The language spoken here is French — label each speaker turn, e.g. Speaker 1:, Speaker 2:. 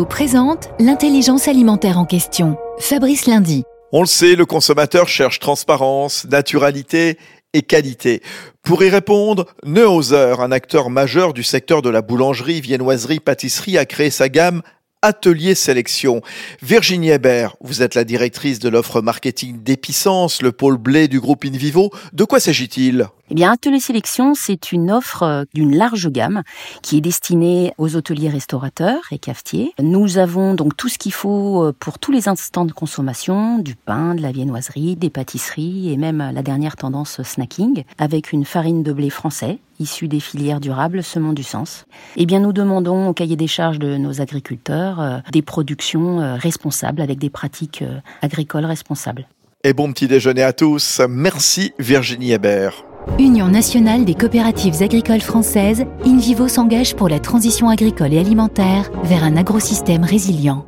Speaker 1: Présente l'intelligence alimentaire en question. Fabrice Lundi.
Speaker 2: On le sait, le consommateur cherche transparence, naturalité et qualité. Pour y répondre, Neuhauser, un acteur majeur du secteur de la boulangerie, viennoiserie, pâtisserie, a créé sa gamme Atelier Sélection. Virginie Hébert, vous êtes la directrice de l'offre marketing d'Épicence, le pôle blé du groupe Invivo. De quoi s'agit-il?
Speaker 3: Eh bien, Atelier Sélection, c'est une offre euh, d'une large gamme qui est destinée aux hôteliers restaurateurs et cafetiers. Nous avons donc tout ce qu'il faut euh, pour tous les instants de consommation, du pain, de la viennoiserie, des pâtisseries et même la dernière tendance snacking, avec une farine de blé français issue des filières durables semant du sens. Eh bien, nous demandons au cahier des charges de nos agriculteurs euh, des productions responsables avec des pratiques agricoles responsables.
Speaker 2: Et bon petit déjeuner à tous. Merci Virginie Hébert.
Speaker 1: Union nationale des coopératives agricoles françaises, InVivo s'engage pour la transition agricole et alimentaire vers un agrosystème résilient.